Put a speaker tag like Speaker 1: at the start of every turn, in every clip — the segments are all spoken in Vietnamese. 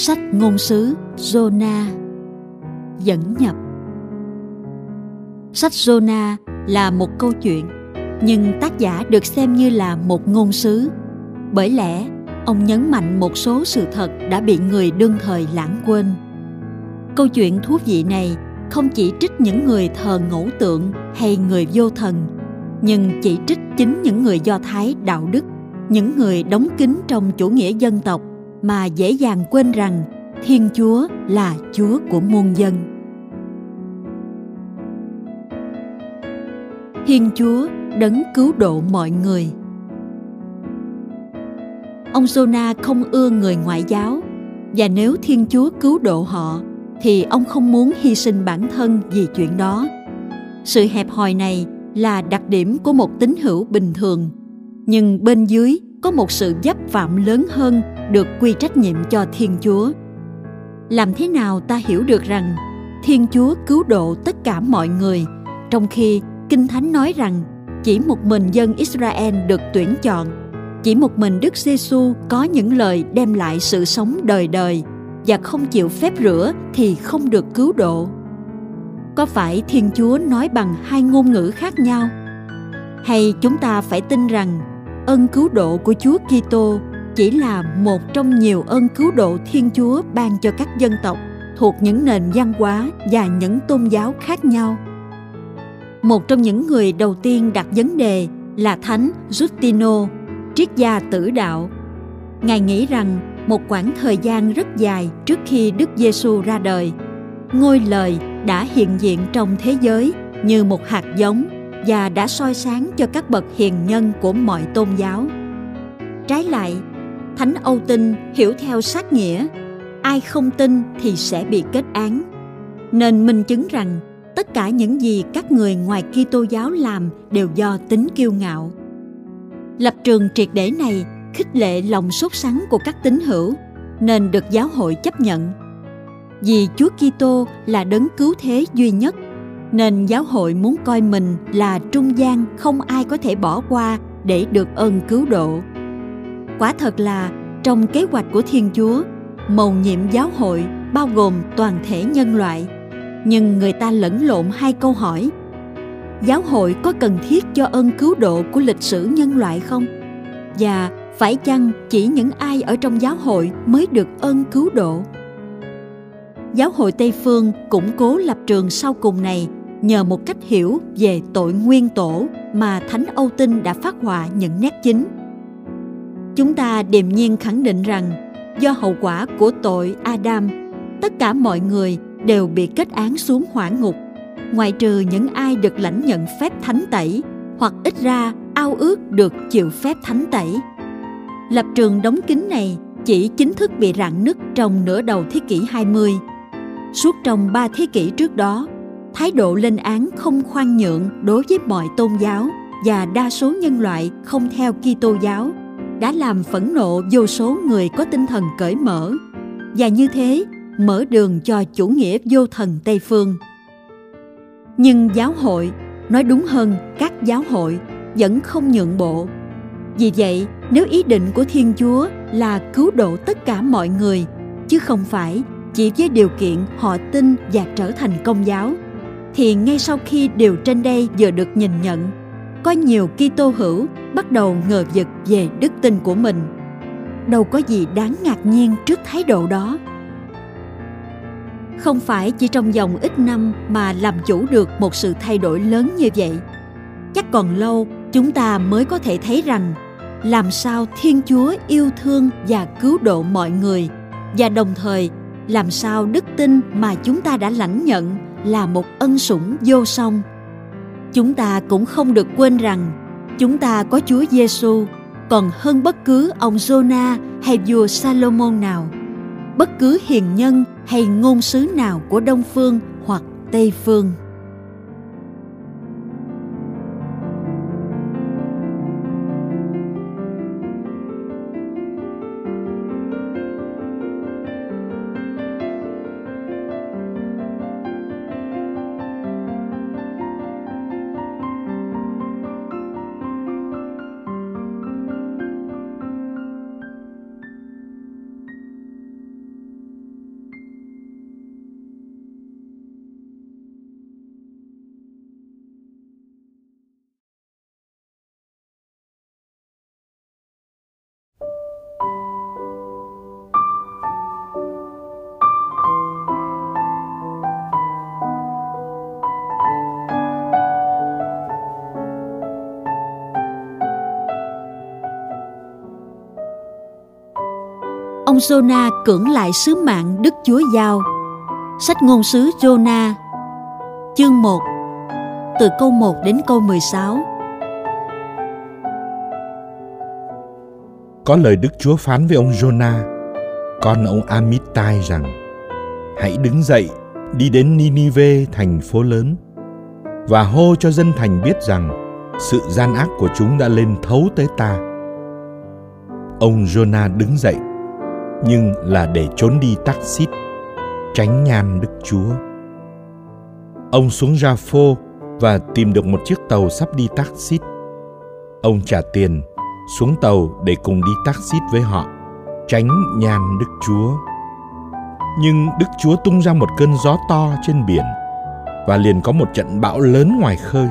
Speaker 1: Sách ngôn sứ Jonah Dẫn nhập. Sách Jonah là một câu chuyện, nhưng tác giả được xem như là một ngôn sứ. Bởi lẽ, ông nhấn mạnh một số sự thật đã bị người đương thời lãng quên. Câu chuyện thú vị này không chỉ trích những người thờ ngẫu tượng hay người vô thần, nhưng chỉ trích chính những người do thái, đạo đức, những người đóng kín trong chủ nghĩa dân tộc mà dễ dàng quên rằng thiên chúa là chúa của muôn dân. Thiên chúa đấng cứu độ mọi người. Ông Jonah không ưa người ngoại giáo, và nếu thiên chúa cứu độ họ, thì ông không muốn hy sinh bản thân vì chuyện đó. Sự hẹp hòi này là đặc điểm của một tín hữu bình thường, nhưng bên dưới có một sự dấp phạm lớn hơn được quy trách nhiệm cho thiên chúa. Làm thế nào ta hiểu được rằng thiên chúa cứu độ tất cả mọi người, trong khi kinh thánh nói rằng chỉ một mình dân israel được tuyển chọn, chỉ một mình đức giêsu có những lời đem lại sự sống đời đời và không chịu phép rửa thì không được cứu độ. Có phải thiên chúa nói bằng hai ngôn ngữ khác nhau? Hay chúng ta phải tin rằng ơn cứu độ của chúa kitô chỉ là một trong nhiều ơn cứu độ thiên chúa ban cho các dân tộc thuộc những nền văn hóa và những tôn giáo khác nhau một trong những người đầu tiên đặt vấn đề là thánh Justino, triết gia tử đạo. Ngài nghĩ rằng một khoảng thời gian rất dài trước khi Đức Giêsu ra đời, ngôi lời đã hiện diện trong thế giới như một hạt giống và đã soi sáng cho các bậc hiền nhân của mọi tôn giáo. Trái lại, Thánh Âu Tinh hiểu theo sát nghĩa, ai không tin thì sẽ bị kết án. Nên minh chứng rằng tất cả những gì các người ngoài Kitô giáo làm đều do tính kiêu ngạo. Lập trường triệt để này khích lệ lòng sốt sắng của các tín hữu nên được giáo hội chấp nhận. Vì Chúa Kitô là đấng cứu thế duy nhất nên giáo hội muốn coi mình là trung gian không ai có thể bỏ qua để được ơn cứu độ. Quả thật là trong kế hoạch của Thiên Chúa, mầu nhiệm giáo hội bao gồm toàn thể nhân loại – nhưng người ta lẫn lộn hai câu hỏi giáo hội có cần thiết cho ơn cứu độ của lịch sử nhân loại không? Và phải chăng chỉ những ai ở trong giáo hội mới được ơn cứu độ? Giáo hội tây phương củng cố lập trường sau cùng này nhờ một cách hiểu về tội nguyên tổ mà thánh âu tinh đã phát họa những nét chính chúng ta điềm nhiên khẳng định rằng do hậu quả của tội adam tất cả mọi người đều bị kết án xuống hỏa ngục ngoại trừ những ai được lãnh nhận phép thánh tẩy hoặc ít ra ao ước được chịu phép thánh tẩy. Lập trường đóng kín này chỉ chính thức bị rạn nứt trong nửa đầu thế kỷ 20. Suốt trong ba thế kỷ trước đó, thái độ lên án không khoan nhượng đối với mọi tôn giáo và đa số nhân loại không theo Kitô giáo đã làm phẫn nộ vô số người có tinh thần cởi mở và như thế mở đường cho chủ nghĩa vô thần Tây phương. Nhưng giáo hội, nói đúng hơn các giáo hội vẫn không nhượng bộ. Vì vậy, nếu ý định của Thiên Chúa là cứu độ tất cả mọi người, chứ không phải chỉ với điều kiện họ tin và trở thành công giáo, thì ngay sau khi điều trên đây vừa được nhìn nhận, có nhiều Kitô hữu bắt đầu ngờ vực về đức tin của mình. Đâu có gì đáng ngạc nhiên trước thái độ đó. Không phải chỉ trong vòng ít năm mà làm chủ được một sự thay đổi lớn như vậy. Chắc còn lâu chúng ta mới có thể thấy rằng, làm sao thiên chúa yêu thương và cứu độ mọi người, và đồng thời làm sao đức tin mà chúng ta đã lãnh nhận là một ân sủng vô song chúng ta cũng không được quên rằng, chúng ta có chúa giêsu còn hơn bất cứ ông Jonah hay vua Salomon nào, bất cứ hiền nhân hay ngôn sứ nào của đông phương hoặc tây phương. Ông Jonah cưỡng lại sứ mạng Đức Chúa giao. Sách ngôn sứ Jonah, chương 1, từ câu 1 đến câu 16.
Speaker 2: Có lời Đức Chúa phán với ông Jonah, con ông Amittai rằng: Hãy đứng dậy, đi đến Ninive thành phố lớn và hô cho dân thành biết rằng sự gian ác của chúng đã lên thấu tới ta. Ông Jonah đứng dậy, nhưng là để trốn đi Taxit, tránh nhan Đức Chúa. Ông xuống Ra-phô và tìm được một chiếc tàu sắp đi Taxit. Ông trả tiền, xuống tàu để cùng đi Taxit với họ, tránh nhan Đức Chúa. Nhưng Đức Chúa tung ra một cơn gió to trên biển và liền có một trận bão lớn ngoài khơi,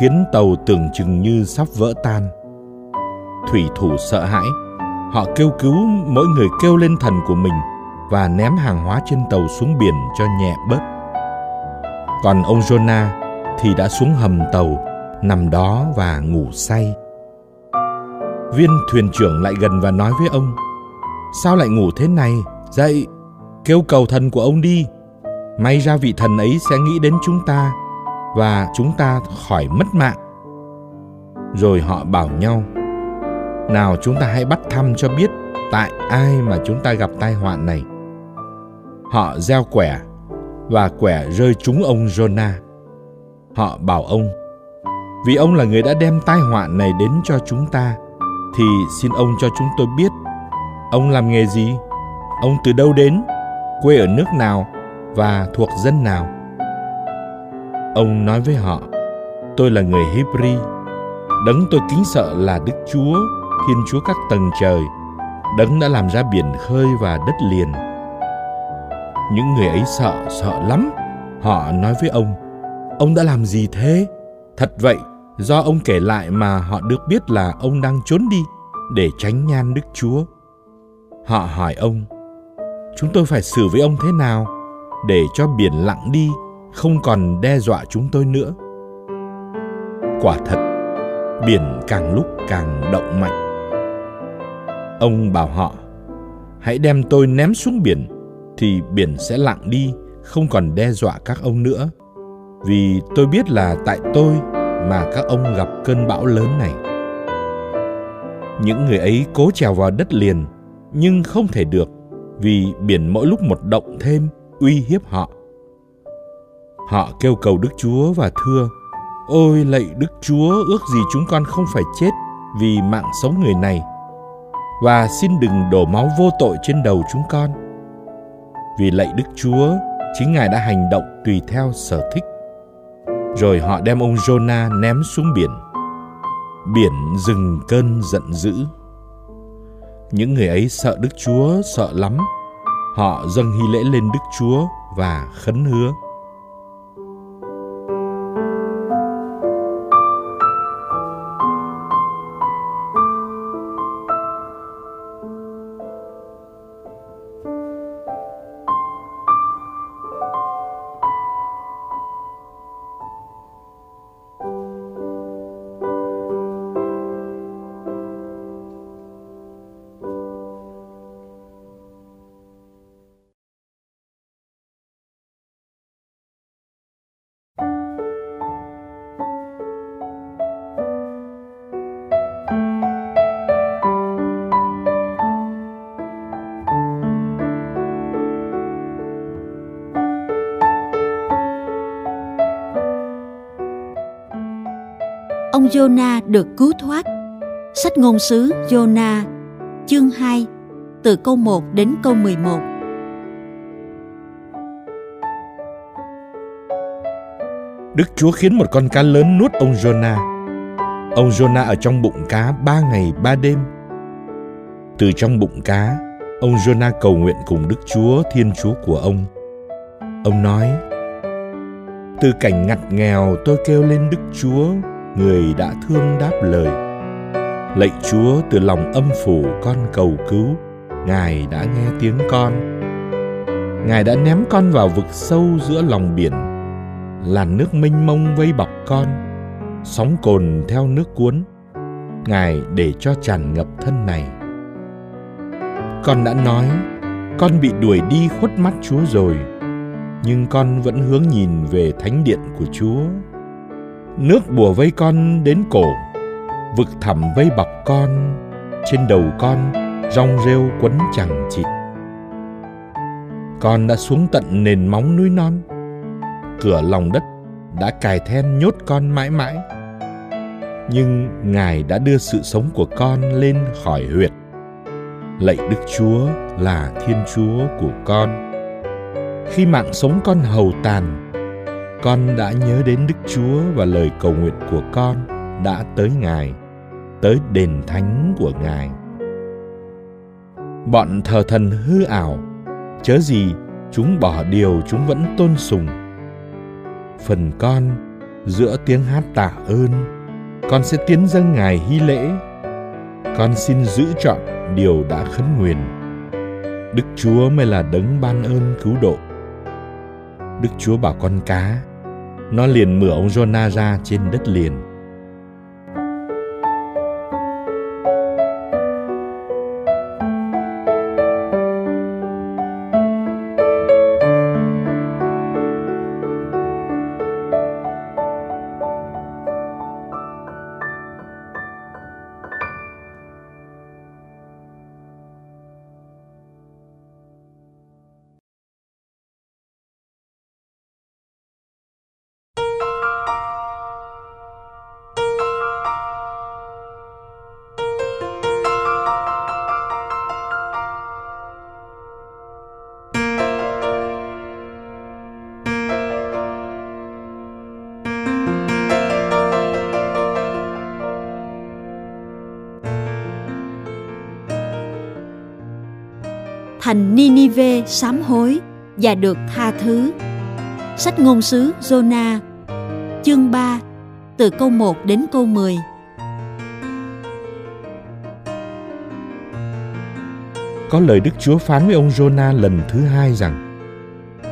Speaker 2: khiến tàu tưởng chừng như sắp vỡ tan. Thủy thủ sợ hãi, họ kêu cứu mỗi người kêu lên thần của mình và ném hàng hóa trên tàu xuống biển cho nhẹ bớt. Còn ông Jonah thì đã xuống hầm tàu, nằm đó và ngủ say. Viên thuyền trưởng lại gần và nói với ông, Sao lại ngủ thế này? Dậy, kêu cầu thần của ông đi. May ra vị thần ấy sẽ nghĩ đến chúng ta và chúng ta khỏi mất mạng. Rồi họ bảo nhau, nào chúng ta hãy bắt thăm cho biết tại ai mà chúng ta gặp tai họa này. Họ gieo quẻ và quẻ rơi trúng ông Jonah. Họ bảo ông, vì ông là người đã đem tai họa này đến cho chúng ta, thì xin ông cho chúng tôi biết, ông làm nghề gì, ông từ đâu đến, quê ở nước nào và thuộc dân nào. Ông nói với họ, tôi là người Hebrew, đấng tôi kính sợ là Đức Chúa, Thiên Chúa các tầng trời, đấng đã làm ra biển khơi và đất liền. Những người ấy sợ, sợ lắm. Họ nói với ông, ông đã làm gì thế? Thật vậy, do ông kể lại mà họ được biết là ông đang trốn đi để tránh nhan Đức Chúa. Họ hỏi ông, chúng tôi phải xử với ông thế nào để cho biển lặng đi, không còn đe dọa chúng tôi nữa? Quả thật, biển càng lúc càng động mạnh. Ông bảo họ, hãy đem tôi ném xuống biển, thì biển sẽ lặng đi, không còn đe dọa các ông nữa. Vì tôi biết là tại tôi mà các ông gặp cơn bão lớn này. Những người ấy cố trèo vào đất liền, nhưng không thể được, vì biển mỗi lúc một động thêm, uy hiếp họ. Họ kêu cầu Đức Chúa và thưa, Ôi lạy Đức Chúa, ước gì chúng con không phải chết vì mạng sống người này, và xin đừng đổ máu vô tội trên đầu chúng con. Vì lạy Đức Chúa, chính Ngài đã hành động tùy theo sở thích. Rồi họ đem ông Jonah ném xuống biển. Biển dừng cơn giận dữ. Những người ấy sợ Đức Chúa, sợ lắm. Họ dâng hy lễ lên Đức Chúa và khấn hứa.
Speaker 1: Ông Jonah được cứu thoát. Sách ngôn sứ Jonah, chương 2, từ câu 1 đến câu 11.
Speaker 2: Đức Chúa khiến một con cá lớn nuốt ông Jonah. Ông Jonah ở trong bụng cá ba ngày ba đêm. Từ trong bụng cá, ông Jonah cầu nguyện cùng Đức Chúa, Thiên Chúa của ông. Ông nói, Từ cảnh ngặt nghèo tôi kêu lên Đức Chúa, người đã thương đáp lời. Lạy chúa từ lòng âm phủ con cầu cứu ngài đã nghe tiếng con. Ngài đã ném con vào vực sâu giữa lòng biển làn nước mênh mông vây bọc con sóng cồn theo nước cuốn. Ngài để cho tràn ngập thân này. Con đã nói con bị đuổi đi khuất mắt Chúa rồi, nhưng con vẫn hướng nhìn về thánh điện của Chúa. Nước bùa vây con đến cổ, vực thẳm vây bọc con, trên đầu con rong rêu quấn chẳng chịt. Con đã xuống tận nền móng núi non, cửa lòng đất đã cài then nhốt con mãi mãi. Nhưng Ngài đã đưa sự sống của con lên khỏi huyệt lạy Đức Chúa là Thiên Chúa của con. Khi mạng sống con hầu tàn, con đã nhớ đến Đức Chúa và lời cầu nguyện của con đã tới Ngài, tới đền thánh của Ngài. Bọn thờ thần hư ảo, chớ gì chúng bỏ điều chúng vẫn tôn sùng. Phần con, giữa tiếng hát tạ ơn, con sẽ tiến dâng Ngài hy lễ. Con xin giữ trọn điều đã khấn nguyện. Đức Chúa mới là đấng ban ơn cứu độ. Đức Chúa bảo con cá, nó liền mở ông Jonah ra trên đất liền.
Speaker 1: Thành Ninive sám hối và được tha thứ. Sách ngôn sứ Jonah chương 3 từ câu 1 đến câu 10.
Speaker 2: Có lời Đức Chúa phán với ông Jonah lần thứ hai rằng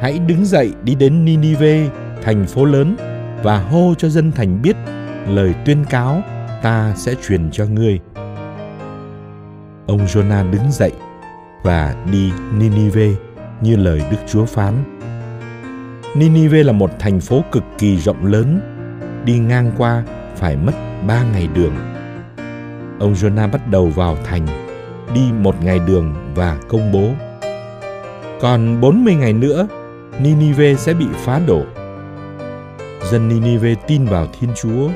Speaker 2: Hãy đứng dậy đi đến Ninive, thành phố lớn và hô cho dân thành biết lời tuyên cáo ta sẽ truyền cho ngươi. Ông Jonah đứng dậy và đi Ninive như lời Đức Chúa phán. Ninive là một thành phố cực kỳ rộng lớn, đi ngang qua phải mất ba ngày đường. Ông Jonah bắt đầu vào thành, đi một ngày đường và công bố. Còn 40 ngày nữa, Ninive sẽ bị phá đổ. Dân Ninive tin vào Thiên Chúa.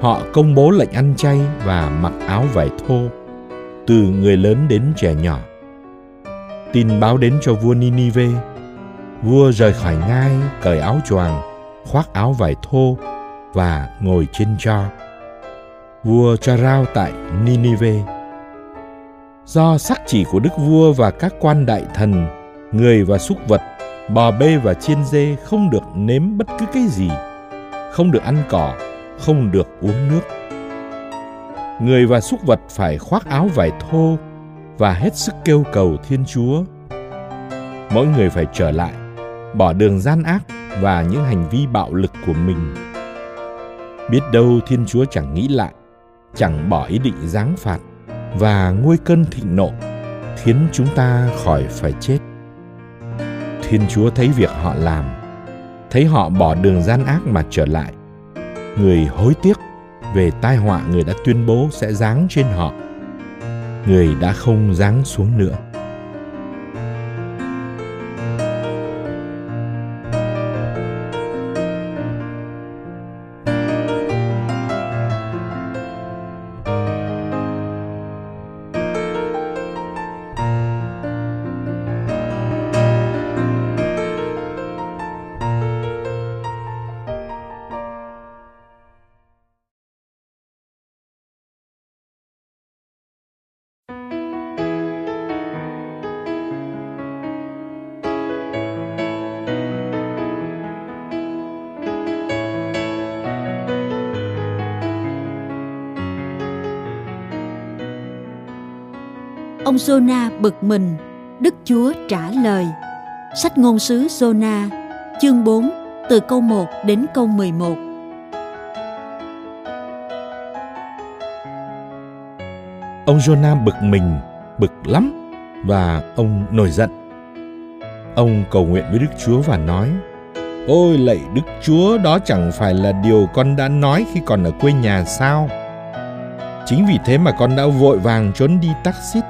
Speaker 2: Họ công bố lệnh ăn chay và mặc áo vải thô, từ người lớn đến trẻ nhỏ tin báo đến cho vua Ninive. Vua rời khỏi ngai, cởi áo choàng, khoác áo vải thô và ngồi trên cho. Vua cho rao tại Ninive. Do sắc chỉ của đức vua và các quan đại thần, người và súc vật, bò bê và chiên dê không được nếm bất cứ cái gì, không được ăn cỏ, không được uống nước. Người và súc vật phải khoác áo vải thô và hết sức kêu cầu Thiên Chúa. Mỗi người phải trở lại, bỏ đường gian ác và những hành vi bạo lực của mình. Biết đâu Thiên Chúa chẳng nghĩ lại, chẳng bỏ ý định giáng phạt và nguôi cơn thịnh nộ, khiến chúng ta khỏi phải chết. Thiên Chúa thấy việc họ làm, thấy họ bỏ đường gian ác mà trở lại. Người hối tiếc về tai họa người đã tuyên bố sẽ giáng trên họ người đã không giáng xuống nữa.
Speaker 1: Ông Jonah bực mình, Đức Chúa trả lời. Sách ngôn sứ Jonah, chương 4, từ câu 1 đến câu 11.
Speaker 2: Ông Jonah bực mình, bực lắm, và ông nổi giận. Ông cầu nguyện với Đức Chúa và nói, Ôi lạy Đức Chúa, đó chẳng phải là điều con đã nói khi còn ở quê nhà sao? Chính vì thế mà con đã vội vàng trốn đi taxit.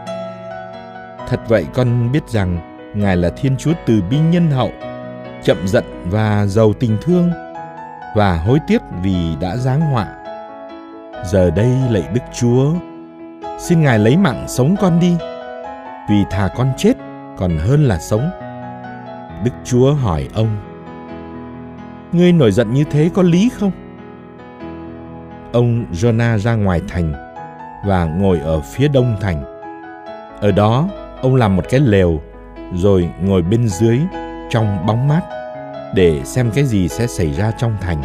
Speaker 2: Thật vậy con biết rằng Ngài là Thiên Chúa từ bi nhân hậu, chậm giận và giàu tình thương, và hối tiếc vì đã giáng họa. Giờ đây lạy Đức Chúa, xin Ngài lấy mạng sống con đi, vì thà con chết còn hơn là sống. Đức Chúa hỏi ông, Ngươi nổi giận như thế có lý không? Ông Jonah ra ngoài thành và ngồi ở phía đông thành. Ở đó, ông làm một cái lều rồi ngồi bên dưới trong bóng mát để xem cái gì sẽ xảy ra trong thành.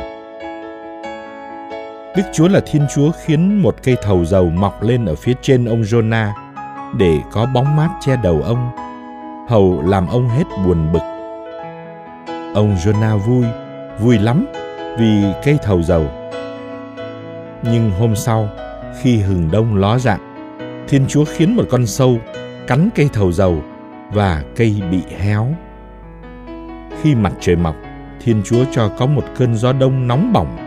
Speaker 2: Đức Chúa là Thiên Chúa khiến một cây thầu dầu mọc lên ở phía trên ông Jonah để có bóng mát che đầu ông, hầu làm ông hết buồn bực. Ông Jonah vui, vui lắm vì cây thầu dầu. Nhưng hôm sau, khi hừng đông ló dạng, Thiên Chúa khiến một con sâu cắn cây thầu dầu và cây bị héo. Khi mặt trời mọc, Thiên Chúa cho có một cơn gió đông nóng bỏng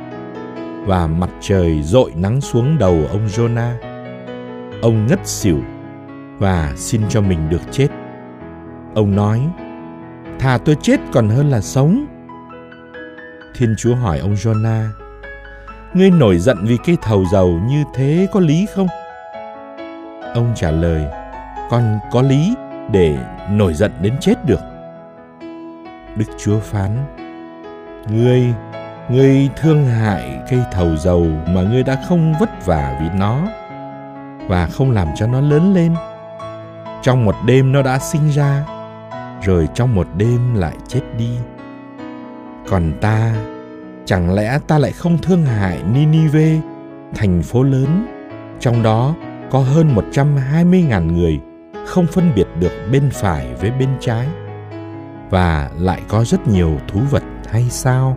Speaker 2: và mặt trời dội nắng xuống đầu ông Jonah. Ông ngất xỉu và xin cho mình được chết. Ông nói, thà tôi chết còn hơn là sống. Thiên Chúa hỏi ông Jonah, ngươi nổi giận vì cây thầu dầu như thế có lý không? Ông trả lời, con có lý để nổi giận đến chết được. Đức Chúa phán, ngươi, ngươi thương hại cây thầu dầu mà ngươi đã không vất vả vì nó và không làm cho nó lớn lên. Trong một đêm nó đã sinh ra, rồi trong một đêm lại chết đi. Còn ta, chẳng lẽ ta lại không thương hại Ninive, thành phố lớn, trong đó có hơn 120.000 người không phân biệt được bên phải với bên trái. Và lại có rất nhiều thú vật hay sao